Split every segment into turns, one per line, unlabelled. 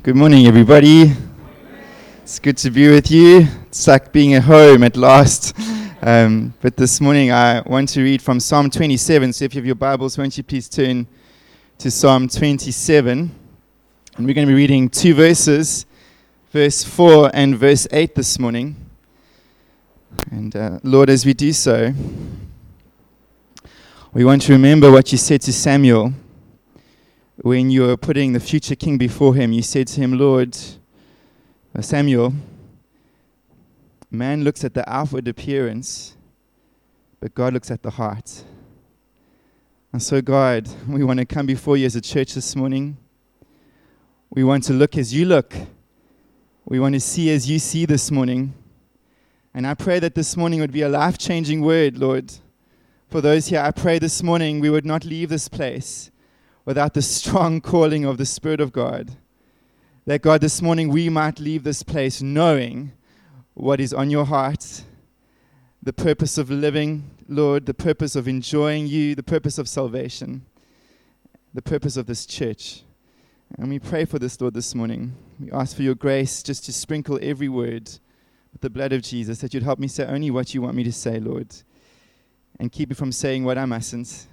Good morning, everybody. It's good to be with you. It's like being at home at last. Um, but this morning I want to read from Psalm 27. So if you have your Bibles, won't you please turn to Psalm 27? And we're going to be reading two verses, verse 4 and verse 8 this morning. And uh, Lord, as we do so, we want to remember what you said to Samuel when you were putting the future king before him, you said to him, Lord, uh, Samuel, man looks at the outward appearance, but God looks at the heart. And so, God, we want to come before you as a church this morning. We want to look as you look. We want to see as you see this morning. And I pray that this morning would be a life changing word, Lord. For those here, I pray this morning we would not leave this place without the strong calling of the Spirit of God. That God, this morning we might leave this place knowing what is on your heart, the purpose of living, Lord, the purpose of enjoying you, the purpose of salvation, the purpose of this church. And we pray for this, Lord, this morning. We ask for your grace just to sprinkle every word with the blood of Jesus, that you'd help me say only what you want me to say, Lord, and keep me from saying what I mustn't.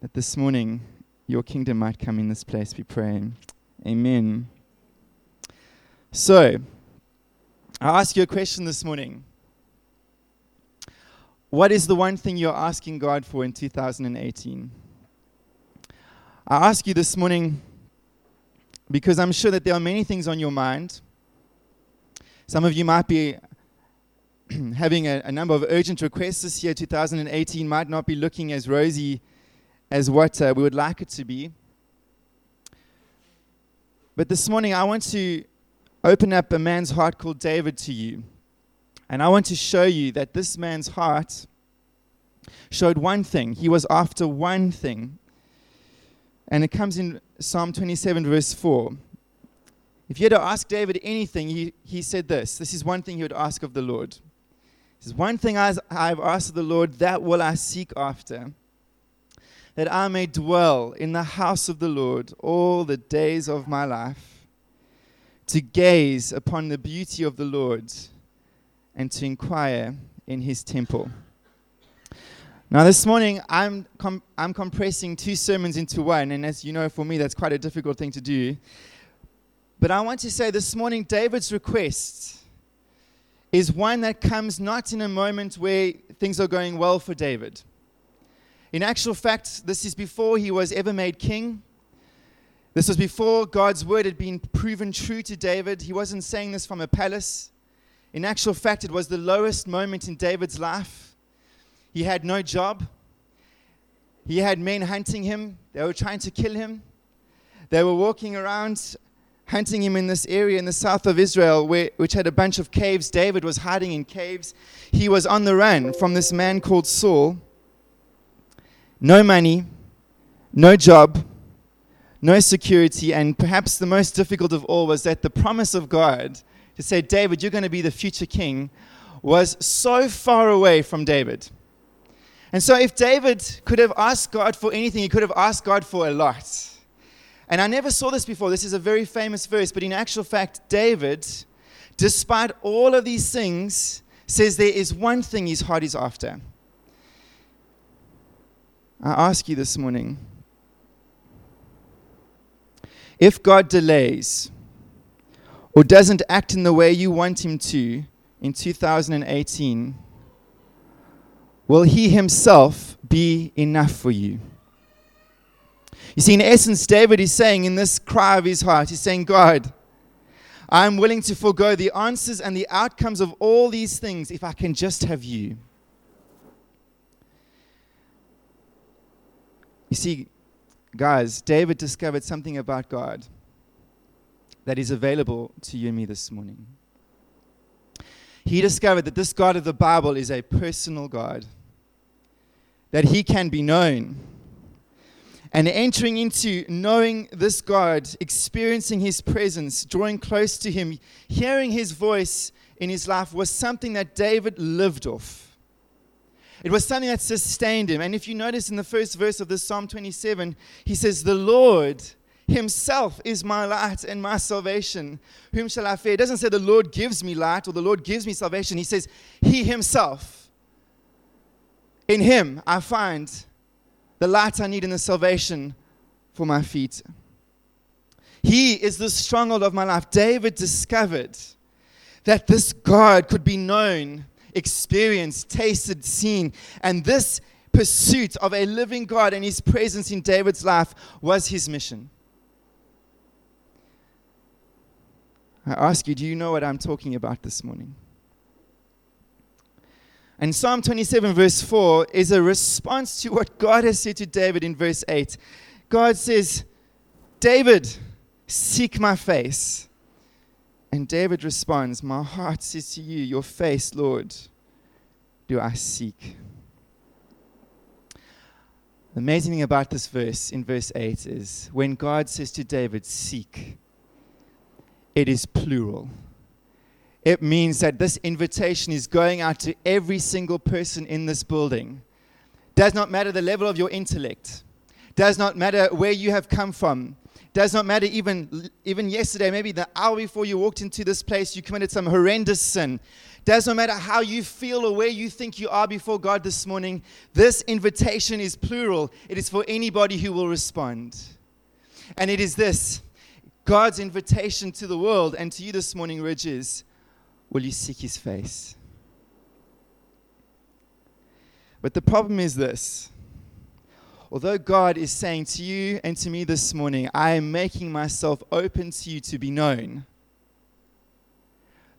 That this morning your kingdom might come in this place, we pray. Amen. So, I ask you a question this morning. What is the one thing you're asking God for in 2018? I ask you this morning because I'm sure that there are many things on your mind. Some of you might be having a, a, number of urgent requests this year. 2018 might not be looking as rosy as what uh, we would like it to be. But this morning, I want to open up a man's heart called David to you. And I want to show you that this man's heart showed one thing. He was after one thing. And it comes in Psalm 27, verse 4. If you had to ask David anything, he, he said this. This is one thing he would ask of the Lord. This is one thing I've asked of the Lord, that will I seek after that I may dwell in the house of the Lord all the days of my life, to gaze upon the beauty of the Lord and to inquire in his temple. Now, this morning, I'm, com- I'm compressing two sermons into one, and as you know, for me, that's quite a difficult thing to do. But I want to say this morning, David's request is one that comes not in a moment where things are going well for David in actual fact, this is before he was ever made king. This was before God's word had been proven true to David. He wasn't saying this from a palace. In actual fact, it was the lowest moment in David's life. He had no job. He had men hunting him. They were trying to kill him. They were walking around hunting him in this area in the south of Israel, where, which had a bunch of caves. David was hiding in caves. He was on the run from this man called Saul no money, no job, no security, and perhaps the most difficult of all was that the promise of God to say, David, you're going to be the future king, was so far away from David. And so, if David could have asked God for anything, he could have asked God for a lot. And I never saw this before. This is a very famous verse, but in actual fact, David, despite all of these things, says there is one thing his heart is after. I ask you this morning if God delays or doesn't act in the way you want Him to in 2018, will He Himself be enough for you? You see, in essence, David is saying in this cry of his heart, he's saying, God, I'm willing to forego the answers and the outcomes of all these things if I can just have you. You see, guys, David discovered something about God that is available to you and me this morning. He discovered that this God of the Bible is a personal God, that he can be known. And entering into knowing this God, experiencing his presence, drawing close to him, hearing his voice in his life was something that David lived off. It was something that sustained him. And if you notice in the first verse of this Psalm 27, he says, The Lord Himself is my light and my salvation. Whom shall I fear? It doesn't say the Lord gives me light or the Lord gives me salvation. He says, He Himself. In Him I find the light I need and the salvation for my feet. He is the stronghold of my life. David discovered that this God could be known, experienced, tasted, seen. And this pursuit of a living God and His presence in David's life was his mission. I ask you, do you know what I'm talking about this morning? And Psalm 27, verse 4, is a response to what God has said to David in verse 8. God says, David, seek my face. And David responds, My heart says to you, Your face, Lord, do I seek. The amazing thing about this verse in verse 8 is when God says to David, Seek, it is plural. It means that this invitation is going out to every single person in this building. Does not matter the level of your intellect, does not matter where you have come from, does not matter even, even yesterday, maybe the hour before you walked into this place, you committed some horrendous sin. Does not matter how you feel or where you think you are before God this morning. This invitation is plural. It is for anybody who will respond. And it is this God's invitation to the world and to you this morning, Ridge, is will you seek his face? But the problem is this. Although God is saying to you and to me this morning, I am making myself open to you to be known.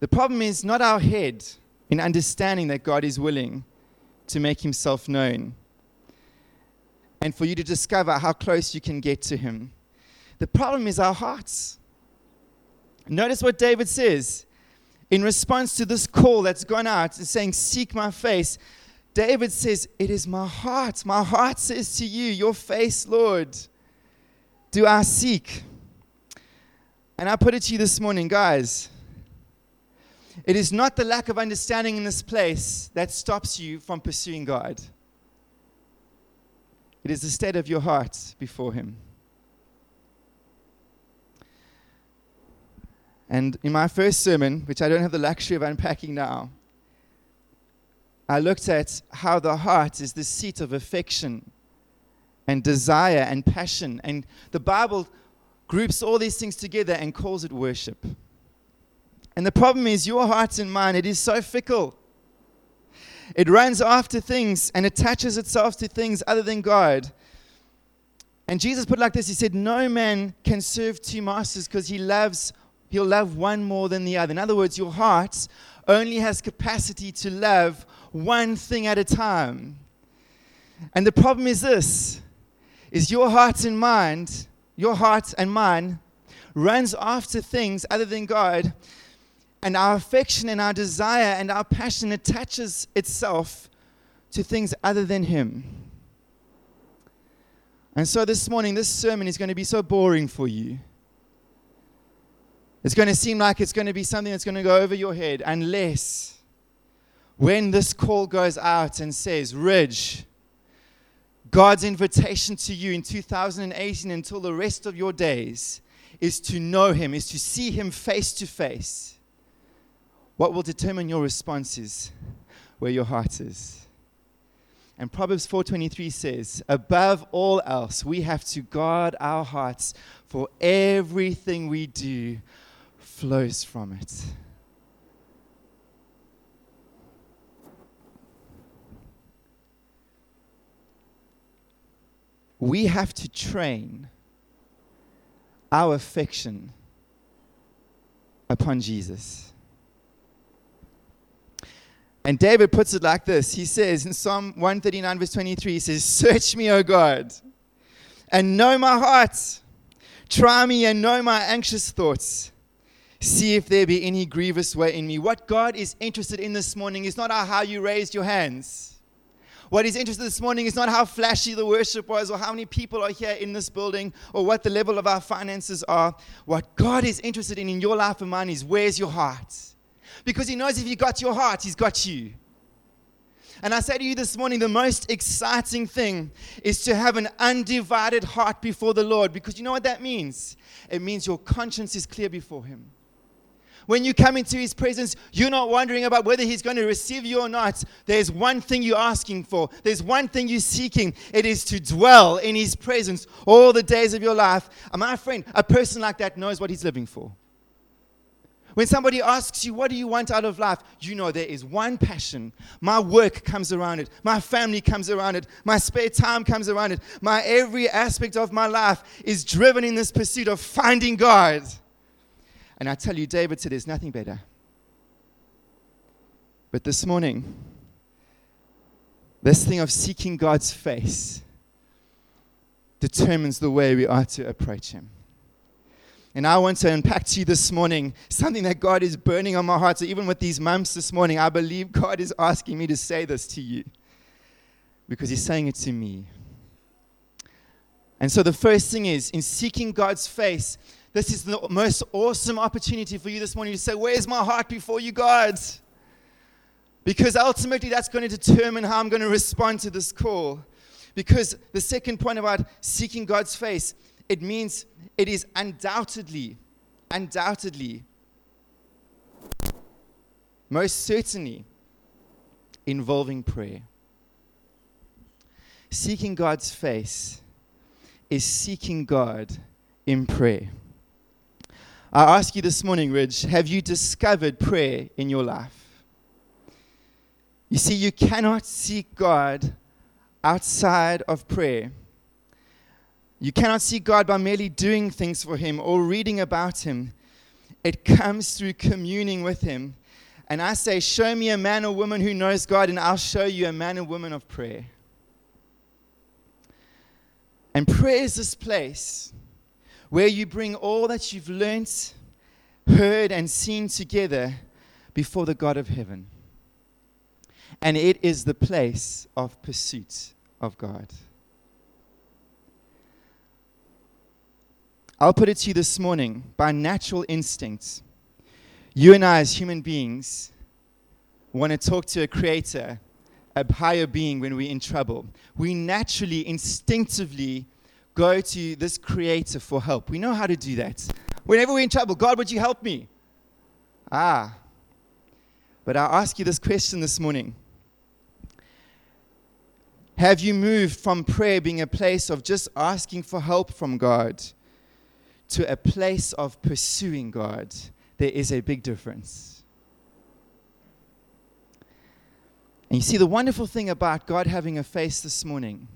The problem is not our head in understanding that God is willing to make himself known and for you to discover how close you can get to him. The problem is our hearts. Notice what David says in response to this call that's gone out, saying, Seek my face. David says, It is my heart. My heart says to you, Your face, Lord, do I seek. And I put it to you this morning, guys. It is not the lack of understanding in this place that stops you from pursuing God. It is the state of your heart before Him. And in my first sermon, which I don't have the luxury of unpacking now, I looked at how the heart is the seat of affection and desire and passion. And the Bible groups all these things together and calls it worship. And the problem is, your heart and mine, it is so fickle. It runs after things and attaches itself to things other than God. And Jesus put it like this He said, No man can serve two masters because he loves he'll love one more than the other. In other words, your heart only has capacity to love one thing at a time. And the problem is this is your heart and mind, your heart and mine runs after things other than God, and our affection and our desire and our passion attaches itself to things other than Him. And so this morning, this sermon is going to be so boring for you. It's going to seem like it's going to be something that's going to go over your head unless when this call goes out and says, Ridge, God's invitation to you in 2018 until the rest of your days is to know Him, is to see Him face to face. What will determine your response is where your heart is. And Proverbs 4:23 says, "Above all else, we have to guard our hearts, for everything we do flows from it. We have to train our affection upon Jesus. And David puts it like this He says in Psalm 139, verse 23, he says, Search me, O God, and know my heart. Try me and know my anxious thoughts see if there be any grievous way in me. What God is interested in this morning is not how you raised your hands. What He's interested this morning is not how flashy the worship was or how many people are here in this building or what the level of our finances are. What God is interested in in your life and mine is where's your heart? Because He knows if you got your heart, He's got you. And I say to you this morning, the most exciting thing is to have an undivided heart before the Lord because you know what that means? It means your conscience is clear before Him. When you come into His presence, you're not wondering about whether He's going to receive you or not. There's one thing you're asking for, there's one thing you're seeking. It is to dwell in His presence all the days of your life. And my friend, a person like that knows what he's living for. When somebody asks you, What do you want out of life? you know there is one passion. My work comes around it. My family comes around it. My spare time comes around it. My every aspect of my life is driven in this pursuit of finding God. And I tell you, David said, There's nothing better. But this morning, this thing of seeking God's face determines the way we are to approach Him. And I want to unpack to you this morning something that God is burning on my heart. So, even with these months this morning, I believe God is asking me to say this to you because He's saying it to me. And so, the first thing is in seeking God's face, this is the most awesome opportunity for you this morning to say, Where's my heart before you, God? Because ultimately, that's going to determine how I'm going to respond to this call. Because the second point about seeking God's face, it means it is undoubtedly, undoubtedly, most certainly involving prayer. Seeking God's face is seeking God in prayer. I ask you this morning, Ridge, have you discovered prayer in your life? You see, you cannot seek God outside of prayer. You cannot see God by merely doing things for Him or reading about Him. It comes through communing with Him. And I say, Show me a man or woman who knows God, and I'll show you a man or woman of prayer. And prayer is this place where you bring all that you've learnt, heard, and seen together before the God of heaven. And it is the place of pursuit of God. I'll put it to you this morning by natural instinct. You and I, as human beings, want to talk to a creator, a higher being when we're in trouble. We naturally, instinctively go to this creator for help. We know how to do that. Whenever we're in trouble, God, would you help me? Ah. But I ask you this question this morning Have you moved from prayer being a place of just asking for help from God to a place of pursuing God, there is a big difference. And you see, the wonderful thing about God having a face this morning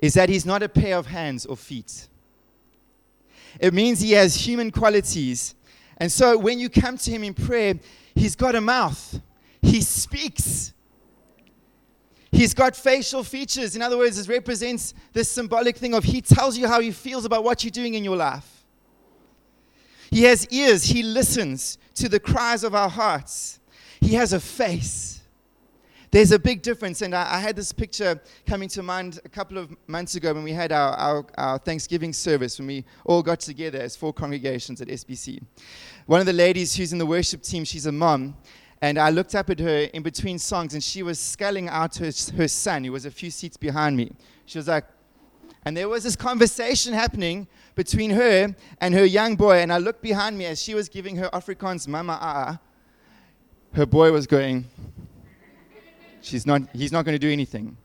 is that He's not a pair of hands or feet. It means He has human qualities. And so when you come to Him in prayer, He's got a mouth, He speaks. He's got facial features. In other words, it represents this symbolic thing of he tells you how he feels about what you're doing in your life. He has ears. He listens to the cries of our hearts. He has a face. There's a big difference. And I, I had this picture coming to mind a couple of months ago when we had our, our, our Thanksgiving service, when we all got together as four congregations at SBC. One of the ladies who's in the worship team, she's a mom, and I looked up at her in between songs, and she was sculling out her, her son, who was a few seats behind me. She was like, and there was this conversation happening between her and her young boy. And I looked behind me as she was giving her Afrikaans mama ah. Her boy was going, She's not, he's not going to do anything.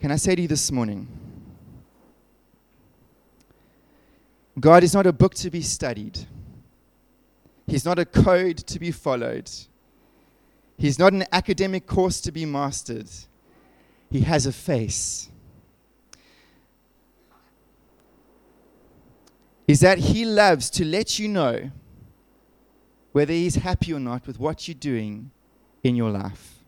Can I say to you this morning? God is not a book to be studied. He's not a code to be followed. He's not an academic course to be mastered. He has a face. Is that he loves to let you know whether he's happy or not with what you're doing in your life.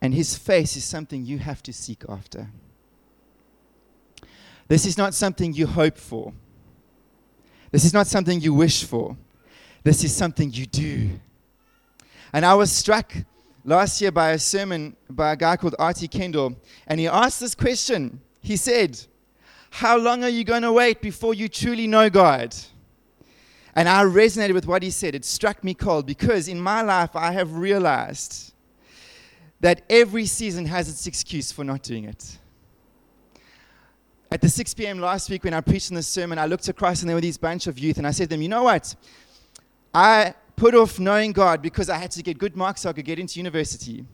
And his face is something you have to seek after. This is not something you hope for. This is not something you wish for. This is something you do. And I was struck last year by a sermon by a guy called R.T. Kendall, and he asked this question. He said, How long are you going to wait before you truly know God? And I resonated with what he said. It struck me cold because in my life I have realized that every season has its excuse for not doing it. At the 6 p.m. last week, when I preached in the sermon, I looked across and there were these bunch of youth, and I said to them, You know what? I put off knowing God because I had to get good marks so I could get into university.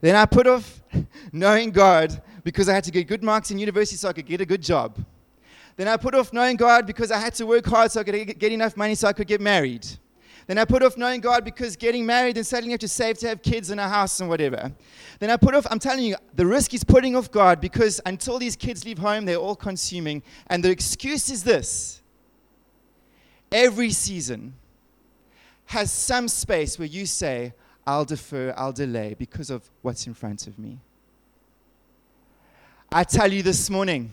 Then I put off knowing God because I had to get good marks in university so I could get a good job. Then I put off knowing God because I had to work hard so I could get enough money so I could get married. Then I put off knowing God because getting married and suddenly you have to save to have kids and a house and whatever. Then I put off, I'm telling you, the risk is putting off God because until these kids leave home, they're all consuming. And the excuse is this every season has some space where you say, I'll defer, I'll delay because of what's in front of me. I tell you this morning,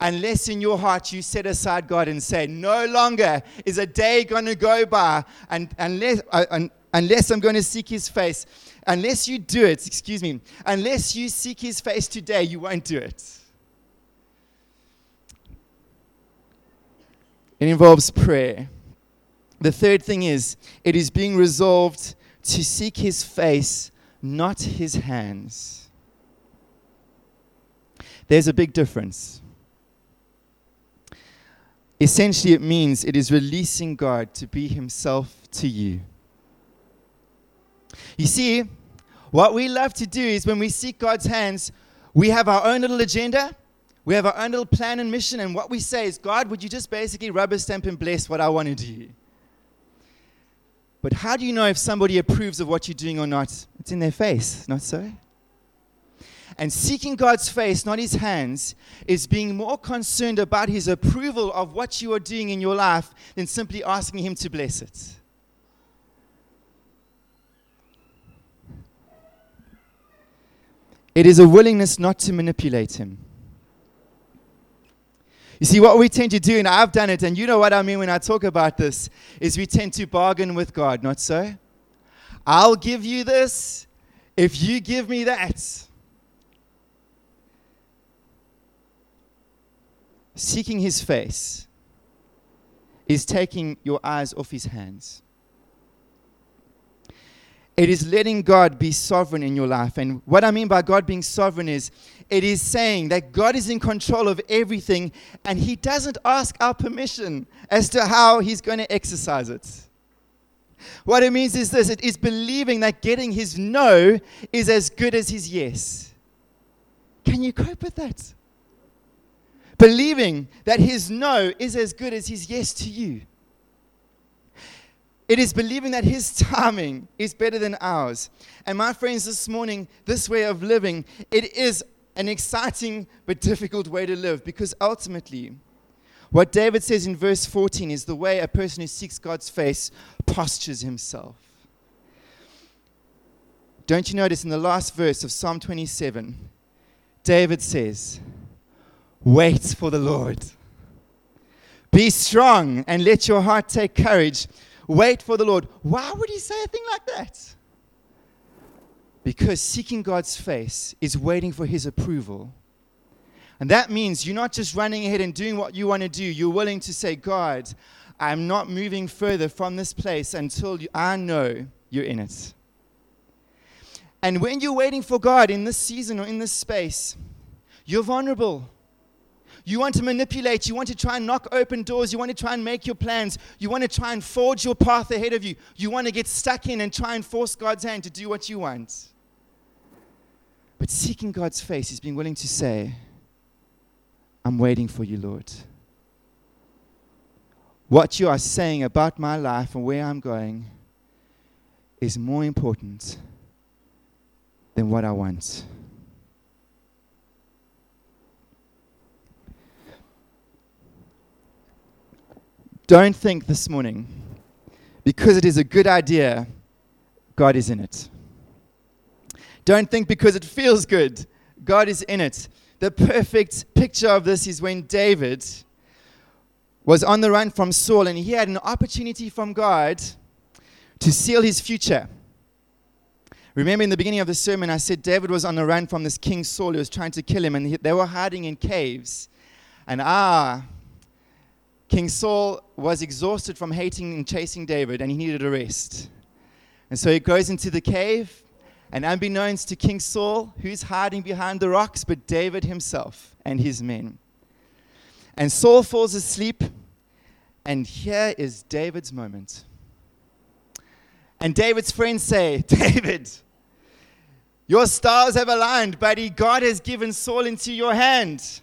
unless in your heart you set aside God and say, No longer is a day going to go by, and unless, uh, unless I'm going to seek His face, unless you do it, excuse me, unless you seek His face today, you won't do it. It involves prayer. The third thing is, it is being resolved to seek His face, not His hands. There's a big difference. Essentially, it means it is releasing God to be Himself to you. You see, what we love to do is when we seek God's hands, we have our own little agenda, we have our own little plan and mission, and what we say is, God, would you just basically rubber stamp and bless what I want to do? But how do you know if somebody approves of what you're doing or not? It's in their face, not so? And seeking God's face, not his hands, is being more concerned about his approval of what you are doing in your life than simply asking him to bless it. It is a willingness not to manipulate him. You see, what we tend to do, and I've done it, and you know what I mean when I talk about this, is we tend to bargain with God, not so? I'll give you this if you give me that. Seeking his face is taking your eyes off his hands. It is letting God be sovereign in your life. And what I mean by God being sovereign is it is saying that God is in control of everything and he doesn't ask our permission as to how he's going to exercise it. What it means is this it is believing that getting his no is as good as his yes. Can you cope with that? Believing that his no is as good as his yes to you. It is believing that his timing is better than ours. And my friends, this morning, this way of living, it is an exciting but difficult way to live because ultimately, what David says in verse 14 is the way a person who seeks God's face postures himself. Don't you notice in the last verse of Psalm 27, David says, Wait for the Lord. Be strong and let your heart take courage. Wait for the Lord. Why would he say a thing like that? Because seeking God's face is waiting for his approval. And that means you're not just running ahead and doing what you want to do. You're willing to say, God, I'm not moving further from this place until I know you're in it. And when you're waiting for God in this season or in this space, you're vulnerable. You want to manipulate. You want to try and knock open doors. You want to try and make your plans. You want to try and forge your path ahead of you. You want to get stuck in and try and force God's hand to do what you want. But seeking God's face is being willing to say, I'm waiting for you, Lord. What you are saying about my life and where I'm going is more important than what I want. Don't think this morning, because it is a good idea, God is in it. Don't think because it feels good, God is in it. The perfect picture of this is when David was on the run from Saul and he had an opportunity from God to seal his future. Remember in the beginning of the sermon, I said David was on the run from this king Saul who was trying to kill him, and they were hiding in caves. And ah, King Saul was exhausted from hating and chasing David, and he needed a rest. And so he goes into the cave, and unbeknownst to King Saul, who's hiding behind the rocks but David himself and his men. And Saul falls asleep, and here is David's moment. And David's friends say, David, your stars have aligned, buddy. God has given Saul into your hand.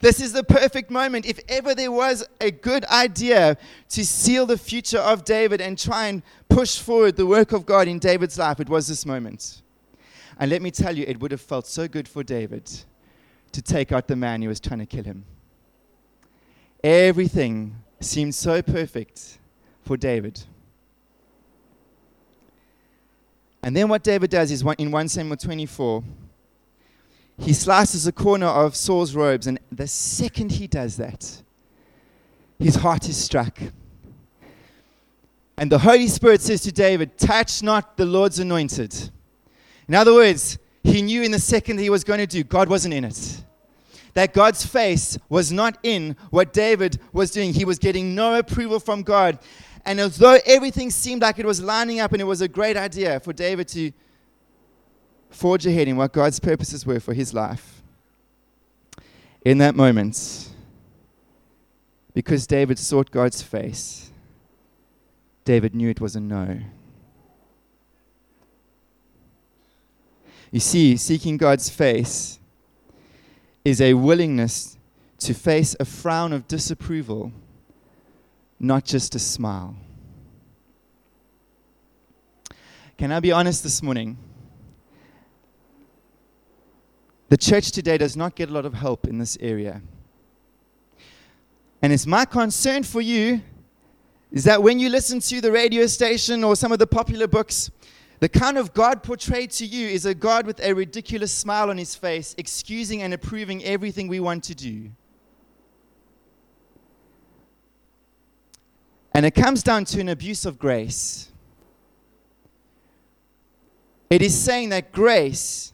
This is the perfect moment. If ever there was a good idea to seal the future of David and try and push forward the work of God in David's life, it was this moment. And let me tell you, it would have felt so good for David to take out the man who was trying to kill him. Everything seemed so perfect for David. And then what David does is in 1 Samuel 24, he slices a corner of Saul's robes, and the second he does that, his heart is struck. And the Holy Spirit says to David, Touch not the Lord's anointed. In other words, he knew in the second he was going to do, God wasn't in it. That God's face was not in what David was doing. He was getting no approval from God. And although everything seemed like it was lining up and it was a great idea for David to forge ahead in what God's purposes were for his life, in that moment, because David sought God's face, David knew it was a no. You see, seeking God's face is a willingness to face a frown of disapproval not just a smile. Can I be honest this morning? The church today does not get a lot of help in this area. And it's my concern for you is that when you listen to the radio station or some of the popular books, the kind of God portrayed to you is a God with a ridiculous smile on his face, excusing and approving everything we want to do. And it comes down to an abuse of grace. It is saying that grace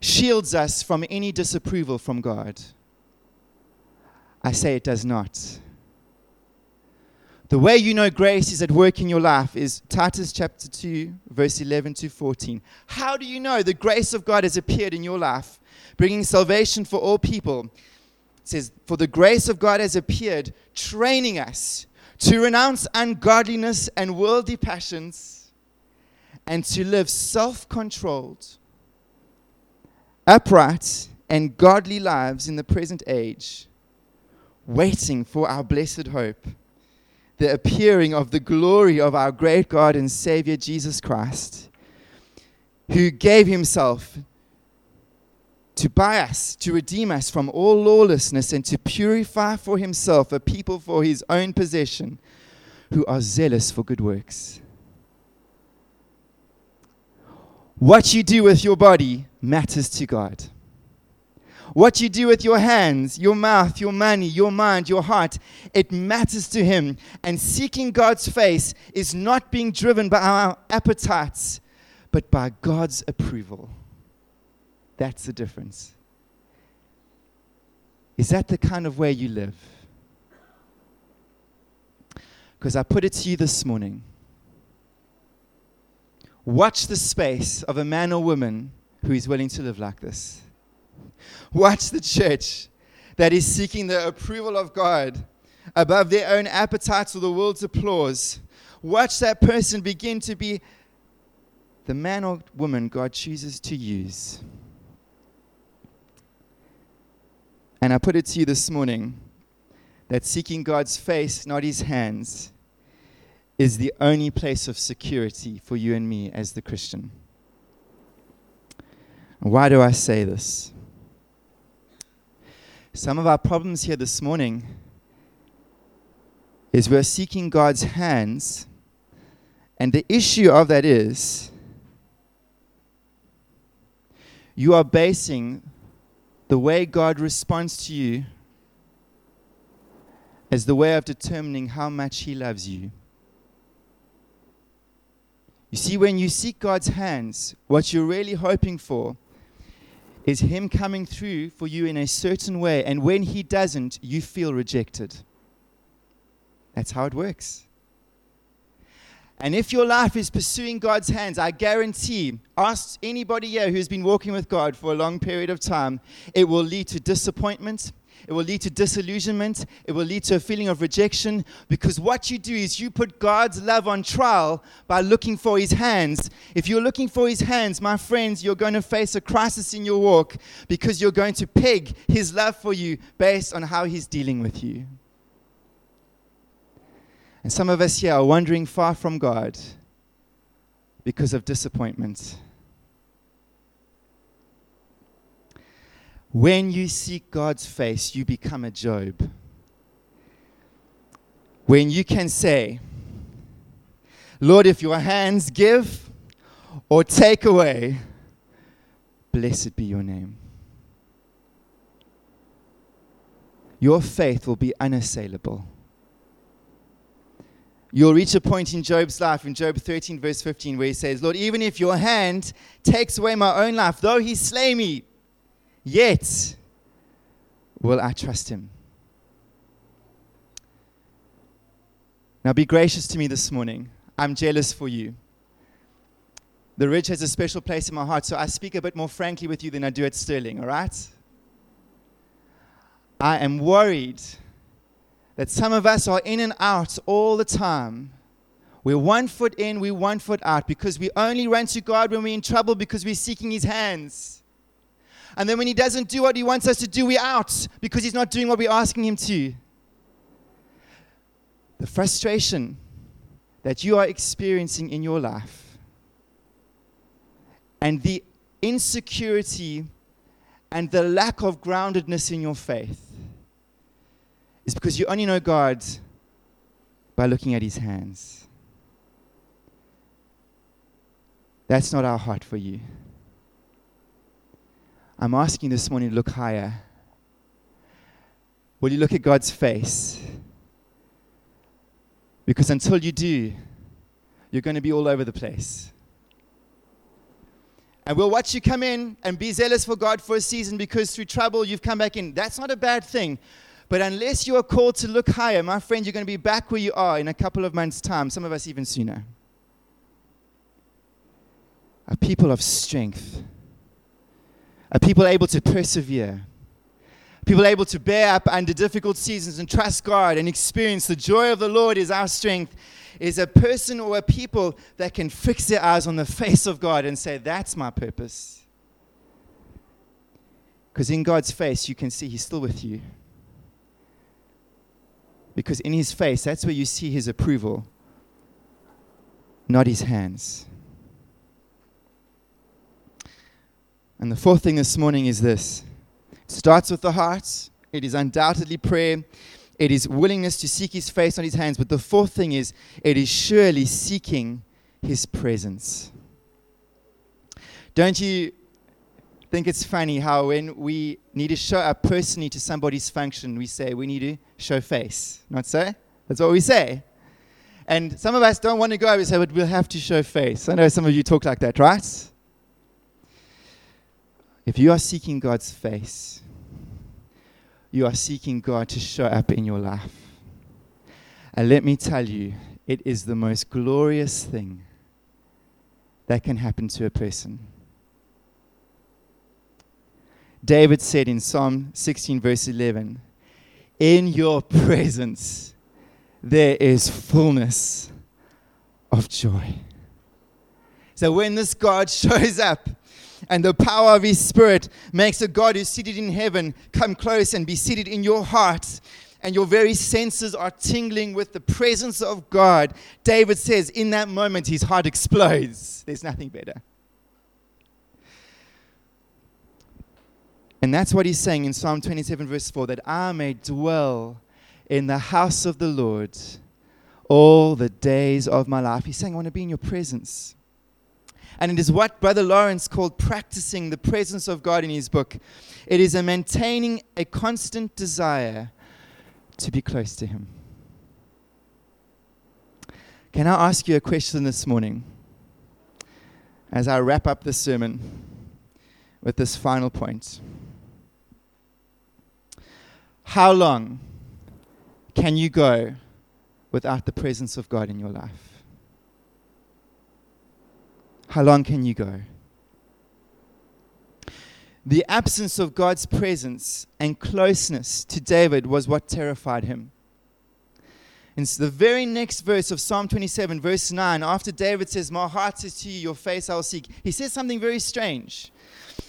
shields us from any disapproval from God. I say it does not. The way you know grace is at work in your life is Titus chapter 2, verse 11 to 14. How do you know the grace of God has appeared in your life, bringing salvation for all people? It says, For the grace of God has appeared, training us to renounce ungodliness and worldly passions and to live self controlled, upright, and godly lives in the present age, waiting for our blessed hope, the appearing of the glory of our great God and Savior Jesus Christ, who gave himself to buy us, to redeem us from all lawlessness, and to purify for himself a people for his own possession who are zealous for good works. What you do with your body matters to God. What you do with your hands, your mouth, your money, your mind, your heart, it matters to Him. And seeking God's face is not being driven by our appetites, but by God's approval. That's the difference. Is that the kind of way you live? Because I put it to you this morning. Watch the space of a man or woman who is willing to live like this. Watch the church that is seeking the approval of God above their own appetites or the world's applause. Watch that person begin to be the man or woman God chooses to use. And I put it to you this morning that seeking God's face, not his hands, is the only place of security for you and me as the Christian. Why do I say this? Some of our problems here this morning is we're seeking God's hands, and the issue of that is you are basing the way God responds to you as the way of determining how much He loves you. You see, when you seek God's hands, what you're really hoping for is Him coming through for you in a certain way. And when He doesn't, you feel rejected. That's how it works. And if your life is pursuing God's hands, I guarantee, ask anybody here who's been walking with God for a long period of time, it will lead to disappointment. It will lead to disillusionment. It will lead to a feeling of rejection because what you do is you put God's love on trial by looking for His hands. If you're looking for His hands, my friends, you're going to face a crisis in your walk because you're going to peg His love for you based on how He's dealing with you. And some of us here are wandering far from God because of disappointment. When you seek God's face, you become a Job. When you can say, Lord, if your hands give or take away, blessed be your name. Your faith will be unassailable. You'll reach a point in Job's life, in Job 13, verse 15, where he says, Lord, even if your hand takes away my own life, though he slay me, yet will I trust him. Now be gracious to me this morning. I'm jealous for you. The Ridge has a special place in my heart, so I speak a bit more frankly with you than I do at Sterling, all right? I am worried that some of us are in and out all the time. We're one foot in, we're one foot out because we only run to God when we're in trouble because we're seeking His hands. And then when He doesn't do what He wants us to do, we're out because He's not doing what we're asking Him to. The frustration that you are experiencing in your life and the insecurity and the lack of groundedness in your faith is because you only know God by looking at his hands. That's not our heart for you. I'm asking this morning to look higher. Will you look at God's face? Because until you do, you're going to be all over the place. And we'll watch you come in and be zealous for God for a season because through trouble you've come back in. That's not a bad thing. But unless you are called to look higher, my friend, you're going to be back where you are in a couple of months' time, some of us even sooner. A people of strength, a people able to persevere, people able to bear up under difficult seasons and trust God and experience the joy of the Lord is our strength. Is a person or a people that can fix their eyes on the face of God and say, That's my purpose. Because in God's face, you can see He's still with you. Because in his face, that's where you see his approval, not his hands. And the fourth thing this morning is this it starts with the heart, it is undoubtedly prayer. It is willingness to seek his face, on his hands. But the fourth thing is, it is surely seeking his presence. Don't you think it's funny how when we need to show up personally to somebody's function, we say we need to show face. Not so? That's what we say. And some of us don't want to go. We say, but we'll have to show face. I know some of you talk like that, right? If you are seeking God's face, you are seeking God to show up in your life. And let me tell you, it is the most glorious thing that can happen to a person. David said in Psalm 16, verse 11, In your presence there is fullness of joy. So when this God shows up, and the power of his spirit makes a God who's seated in heaven come close and be seated in your heart. And your very senses are tingling with the presence of God. David says, in that moment, his heart explodes. There's nothing better. And that's what he's saying in Psalm 27, verse 4 that I may dwell in the house of the Lord all the days of my life. He's saying, I want to be in your presence. And it is what Brother Lawrence called practicing the presence of God in his book. It is a maintaining a constant desire to be close to Him. Can I ask you a question this morning as I wrap up the sermon? with this final point. How long can you go without the presence of God in your life? How long can you go? The absence of God's presence and closeness to David was what terrified him. In the very next verse of Psalm 27, verse 9, after David says, My heart says to you, your face I will seek, he says something very strange.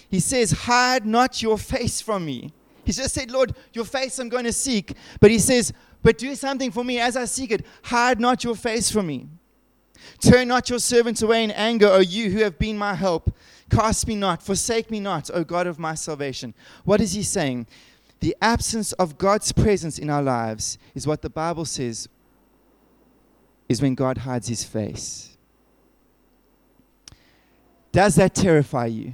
He says, Hide not your face from me. He just said, Lord, your face I'm going to seek. But he says, But do something for me as I seek it. Hide not your face from me. Turn not your servant away in anger, O you who have been my help. Cast me not, forsake me not, O God of my salvation. What is he saying? The absence of God's presence in our lives is what the Bible says is when God hides his face. Does that terrify you?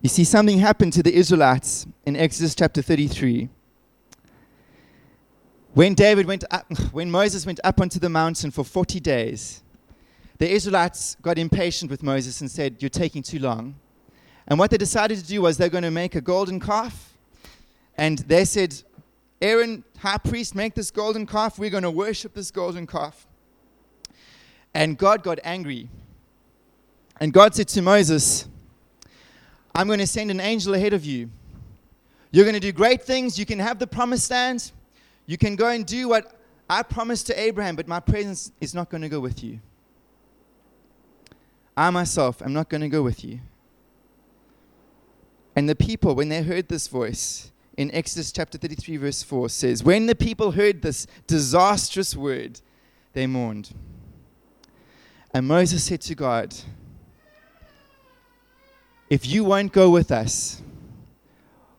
You see, something happened to the Israelites in Exodus chapter 33. When David went up, when Moses went up onto the mountain for 40 days, the Israelites got impatient with Moses and said, You're taking too long. And what they decided to do was they're going to make a golden calf. And they said, Aaron, high priest, make this golden calf. We're going to worship this golden calf. And God got angry. And God said to Moses, I'm going to send an angel ahead of you. You're going to do great things. You can have the promised land. You can go and do what I promised to Abraham, but my presence is not going to go with you. I myself am not going to go with you. And the people, when they heard this voice, in Exodus chapter 33, verse 4 says, When the people heard this disastrous word, they mourned. And Moses said to God, If you won't go with us,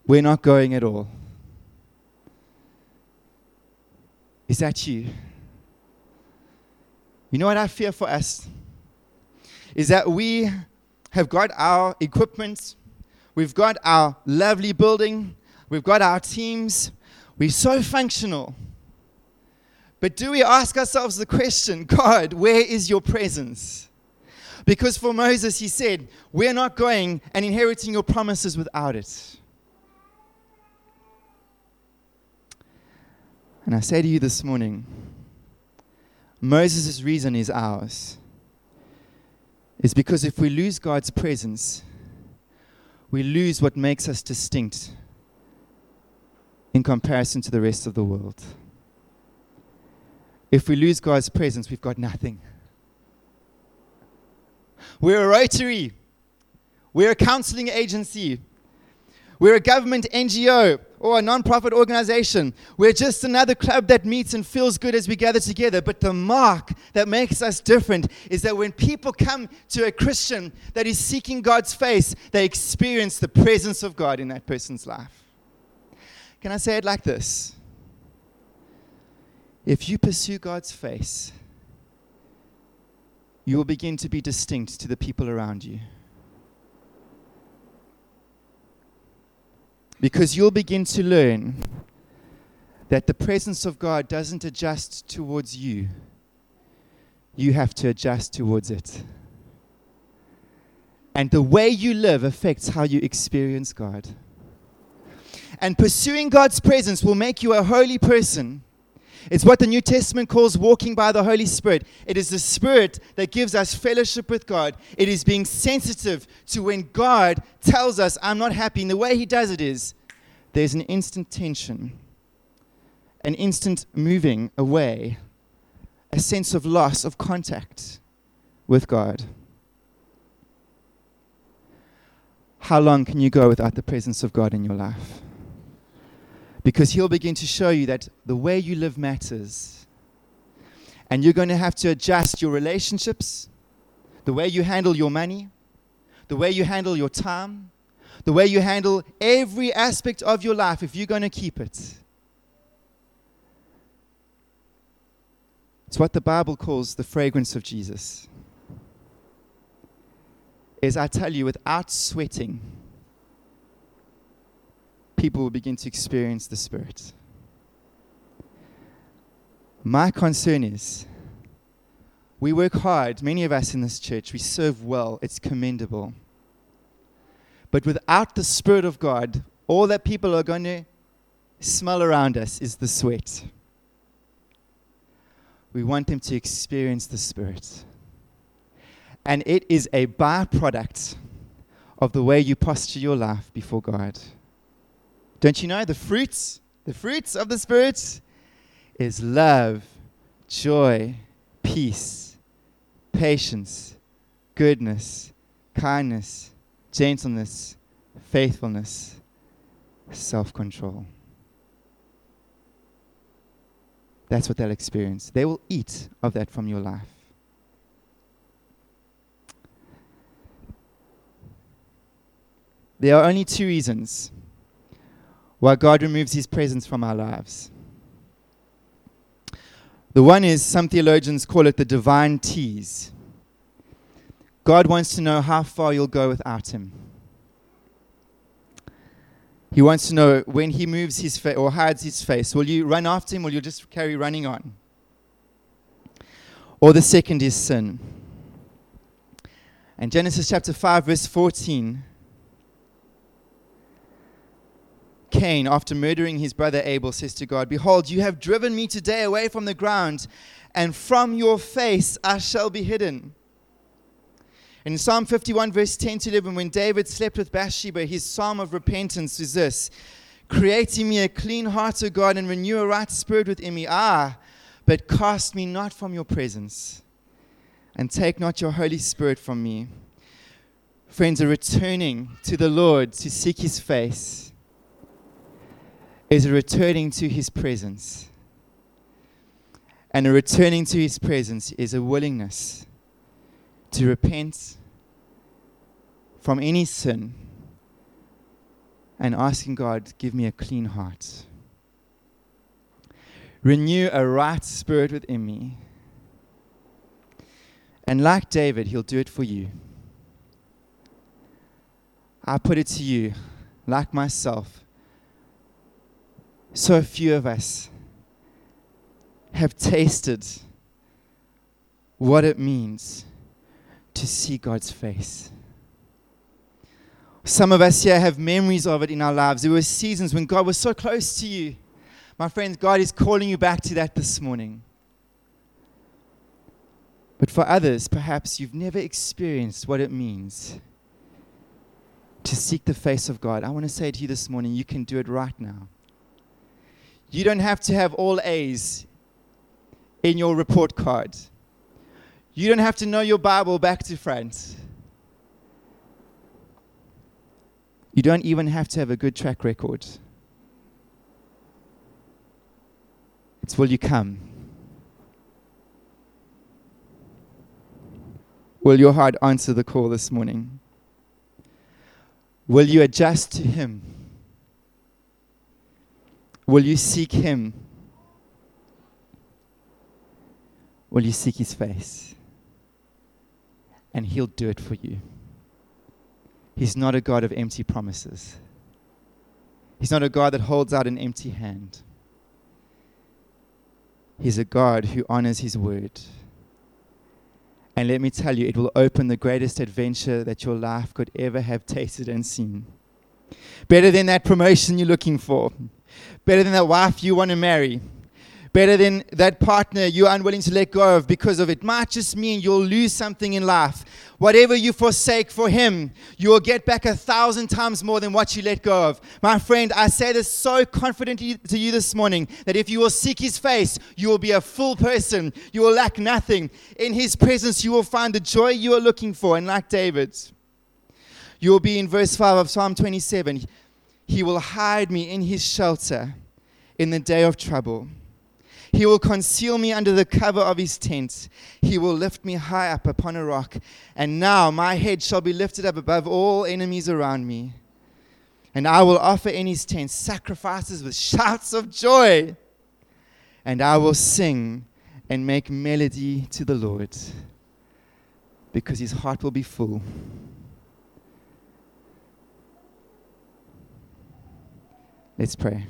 we're not going at all. Is that you? You know what I fear for us? Is that we have got our equipment, we've got our lovely building, We've got our teams. We're so functional. But do we ask ourselves the question, God, where is your presence? Because for Moses, he said, We're not going and inheriting your promises without it. And I say to you this morning, Moses' reason is ours. Is because if we lose God's presence, we lose what makes us distinct in comparison to the rest of the world. If we lose God's presence, we've got nothing. We're a Rotary. We're a counseling agency. We're a government NGO or a non-profit organization. We're just another club that meets and feels good as we gather together. But the mark that makes us different is that when people come to a Christian that is seeking God's face, they experience the presence of God in that person's life. Can I say it like this? If you pursue God's face, you will begin to be distinct to the people around you. Because you'll begin to learn that the presence of God doesn't adjust towards you, you have to adjust towards it. And the way you live affects how you experience God. And pursuing God's presence will make you a holy person. It's what the New Testament calls walking by the Holy Spirit. It is the Spirit that gives us fellowship with God. It is being sensitive to when God tells us, I'm not happy. And the way He does it is there's an instant tension, an instant moving away, a sense of loss of contact with God. How long can you go without the presence of God in your life? Because he'll begin to show you that the way you live matters. And you're going to have to adjust your relationships, the way you handle your money, the way you handle your time, the way you handle every aspect of your life if you're going to keep it. It's what the Bible calls the fragrance of Jesus. Is I tell you, without sweating, people will begin to experience the Spirit. My concern is We work hard, many of us in this church, we serve well, it's commendable. But without the Spirit of God, all that people are going to smell around us is the sweat. We want them to experience the Spirit. And it is a byproduct of the way you posture your life before God. Don't you know the fruits? The fruits of the Spirit is love, joy, peace, patience, goodness, kindness, gentleness, faithfulness, self control. That's what they'll experience. They will eat of that from your life. There are only two reasons why God removes his presence from our lives. The one is some theologians call it the divine tease. God wants to know how far you'll go without him. He wants to know when he moves his face or hides his face, will you run after him or will you just carry running on? Or the second is sin. And Genesis chapter 5, verse 14 Cain, after murdering his brother Abel, says to God, Behold, you have driven me today away from the ground, and from your face I shall be hidden. In Psalm 51, verse 10 to 11, when David slept with Bathsheba, his psalm of repentance is this Creating me a clean heart, O God, and renew a right spirit within me. Ah, but cast me not from your presence, and take not your Holy Spirit from me. Friends are returning to the Lord to seek his face is a returning to his presence. And a returning to his presence is a willingness to repent from any sin and asking God, give me a clean heart. Renew a right spirit within me. And like David, he'll do it for you. I put it to you, like myself, so few of us have tasted what it means to see God's face. Some of us here have memories of it in our lives. There were seasons when God was so close to you. My friends, God is calling you back to that this morning. But for others, perhaps you've never experienced what it means to seek the face of God. I want to say to you this morning, you can do it right now. You don't have to have all A's in your report card. You don't have to know your Bible back to front. You don't even have to have a good track record. It's will you come? Will your heart answer the call this morning? Will you adjust to Him? Will you seek Him? Will you seek His face? And He'll do it for you. He's not a God of empty promises. He's not a God that holds out an empty hand. He's a God who honors His word. And let me tell you, it will open the greatest adventure that your life could ever have tasted and seen. Better than that promotion you're looking for better than that wife you want to marry, better than that partner you're unwilling to let go of because of it. Might just mean you'll lose something in life. Whatever you forsake for Him, you will get back a thousand times more than what you let go of. My friend, I say this so confidently to you this morning that if you will seek His face, you will be a full person. You will lack nothing. In His presence, you will find the joy you are looking for. And like David, you will be in verse 5 of Psalm 27. He will hide me in his shelter in the day of trouble. He will conceal me under the cover of his tent. He will lift me high up upon a rock. And now my head shall be lifted up above all enemies around me. And I will offer in his tent sacrifices with shouts of joy. And I will sing and make melody to the Lord because his heart will be full. Let's pray.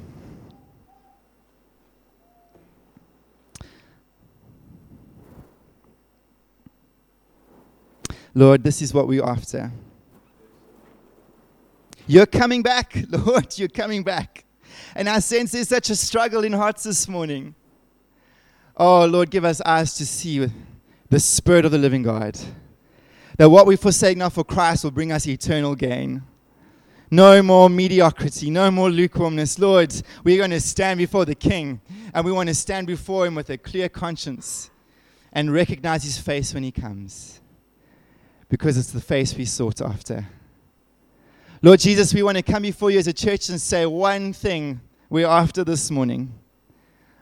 Lord, this is what we're after. You're coming back, Lord, you're coming back. And I sense there's such a struggle in hearts this morning. Oh, Lord, give us eyes to see the Spirit of the living God. That what we forsake now for Christ will bring us eternal gain. No more mediocrity, no more lukewarmness. Lord, we're going to stand before the King, and we want to stand before Him with a clear conscience and recognize His face when He comes, because it's the face we sought after. Lord Jesus, we want to come before you as a church and say one thing we're after this morning,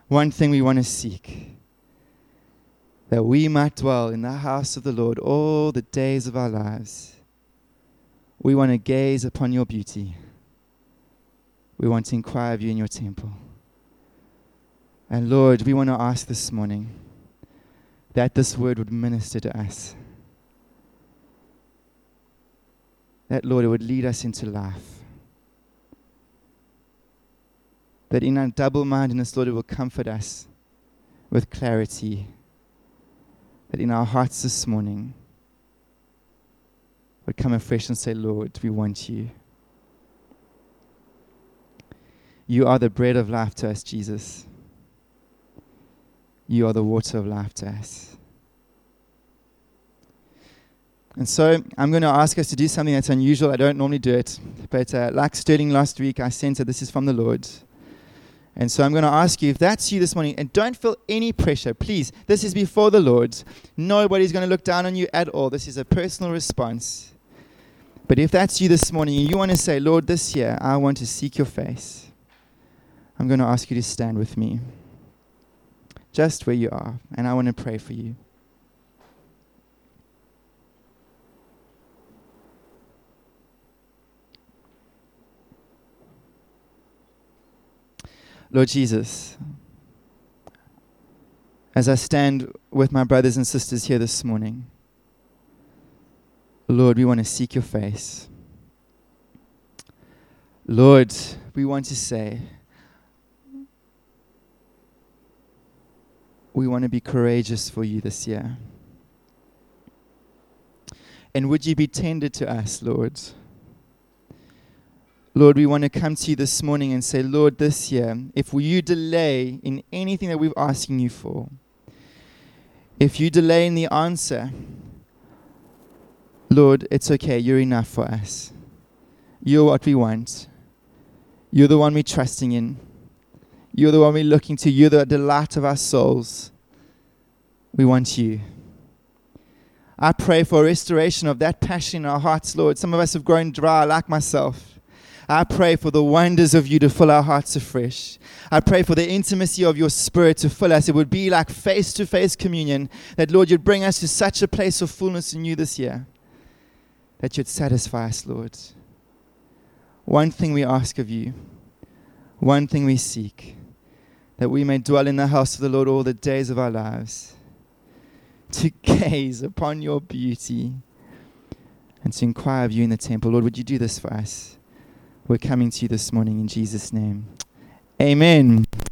one thing we want to seek that we might dwell in the house of the Lord all the days of our lives we want to gaze upon your beauty. We want to inquire of you in your temple. And Lord, we want to ask this morning that this word would minister to us. That, Lord, it would lead us into life. That in our double mindedness, Lord, it will comfort us with clarity. That in our hearts this morning, would come afresh and say, Lord, we want you. You are the bread of life to us, Jesus. You are the water of life to us. And so I'm going to ask us to do something that's unusual. I don't normally do it. But uh, like Sterling last week, I sent that this is from the Lord. And so I'm going to ask you if that's you this morning, and don't feel any pressure, please. This is before the Lord. Nobody's going to look down on you at all. This is a personal response. But if that's you this morning and you want to say, Lord, this year I want to seek your face, I'm going to ask you to stand with me just where you are, and I want to pray for you. Lord Jesus, as I stand with my brothers and sisters here this morning, Lord, we want to seek your face. Lord, we want to say, we want to be courageous for you this year. And would you be tender to us, Lord? Lord, we want to come to you this morning and say, Lord, this year, if you delay in anything that we're asking you for, if you delay in the answer, Lord, it's okay. You're enough for us. You're what we want. You're the one we're trusting in. You're the one we're looking to. You're the delight of our souls. We want you. I pray for a restoration of that passion in our hearts, Lord. Some of us have grown dry, like myself. I pray for the wonders of you to fill our hearts afresh. I pray for the intimacy of your spirit to fill us. It would be like face to face communion, that, Lord, you'd bring us to such a place of fullness in you this year that you'd satisfy us, Lord. One thing we ask of you, one thing we seek, that we may dwell in the house of the Lord all the days of our lives, to gaze upon your beauty and to inquire of you in the temple. Lord, would you do this for us? We're coming to you this morning in Jesus' name. Amen.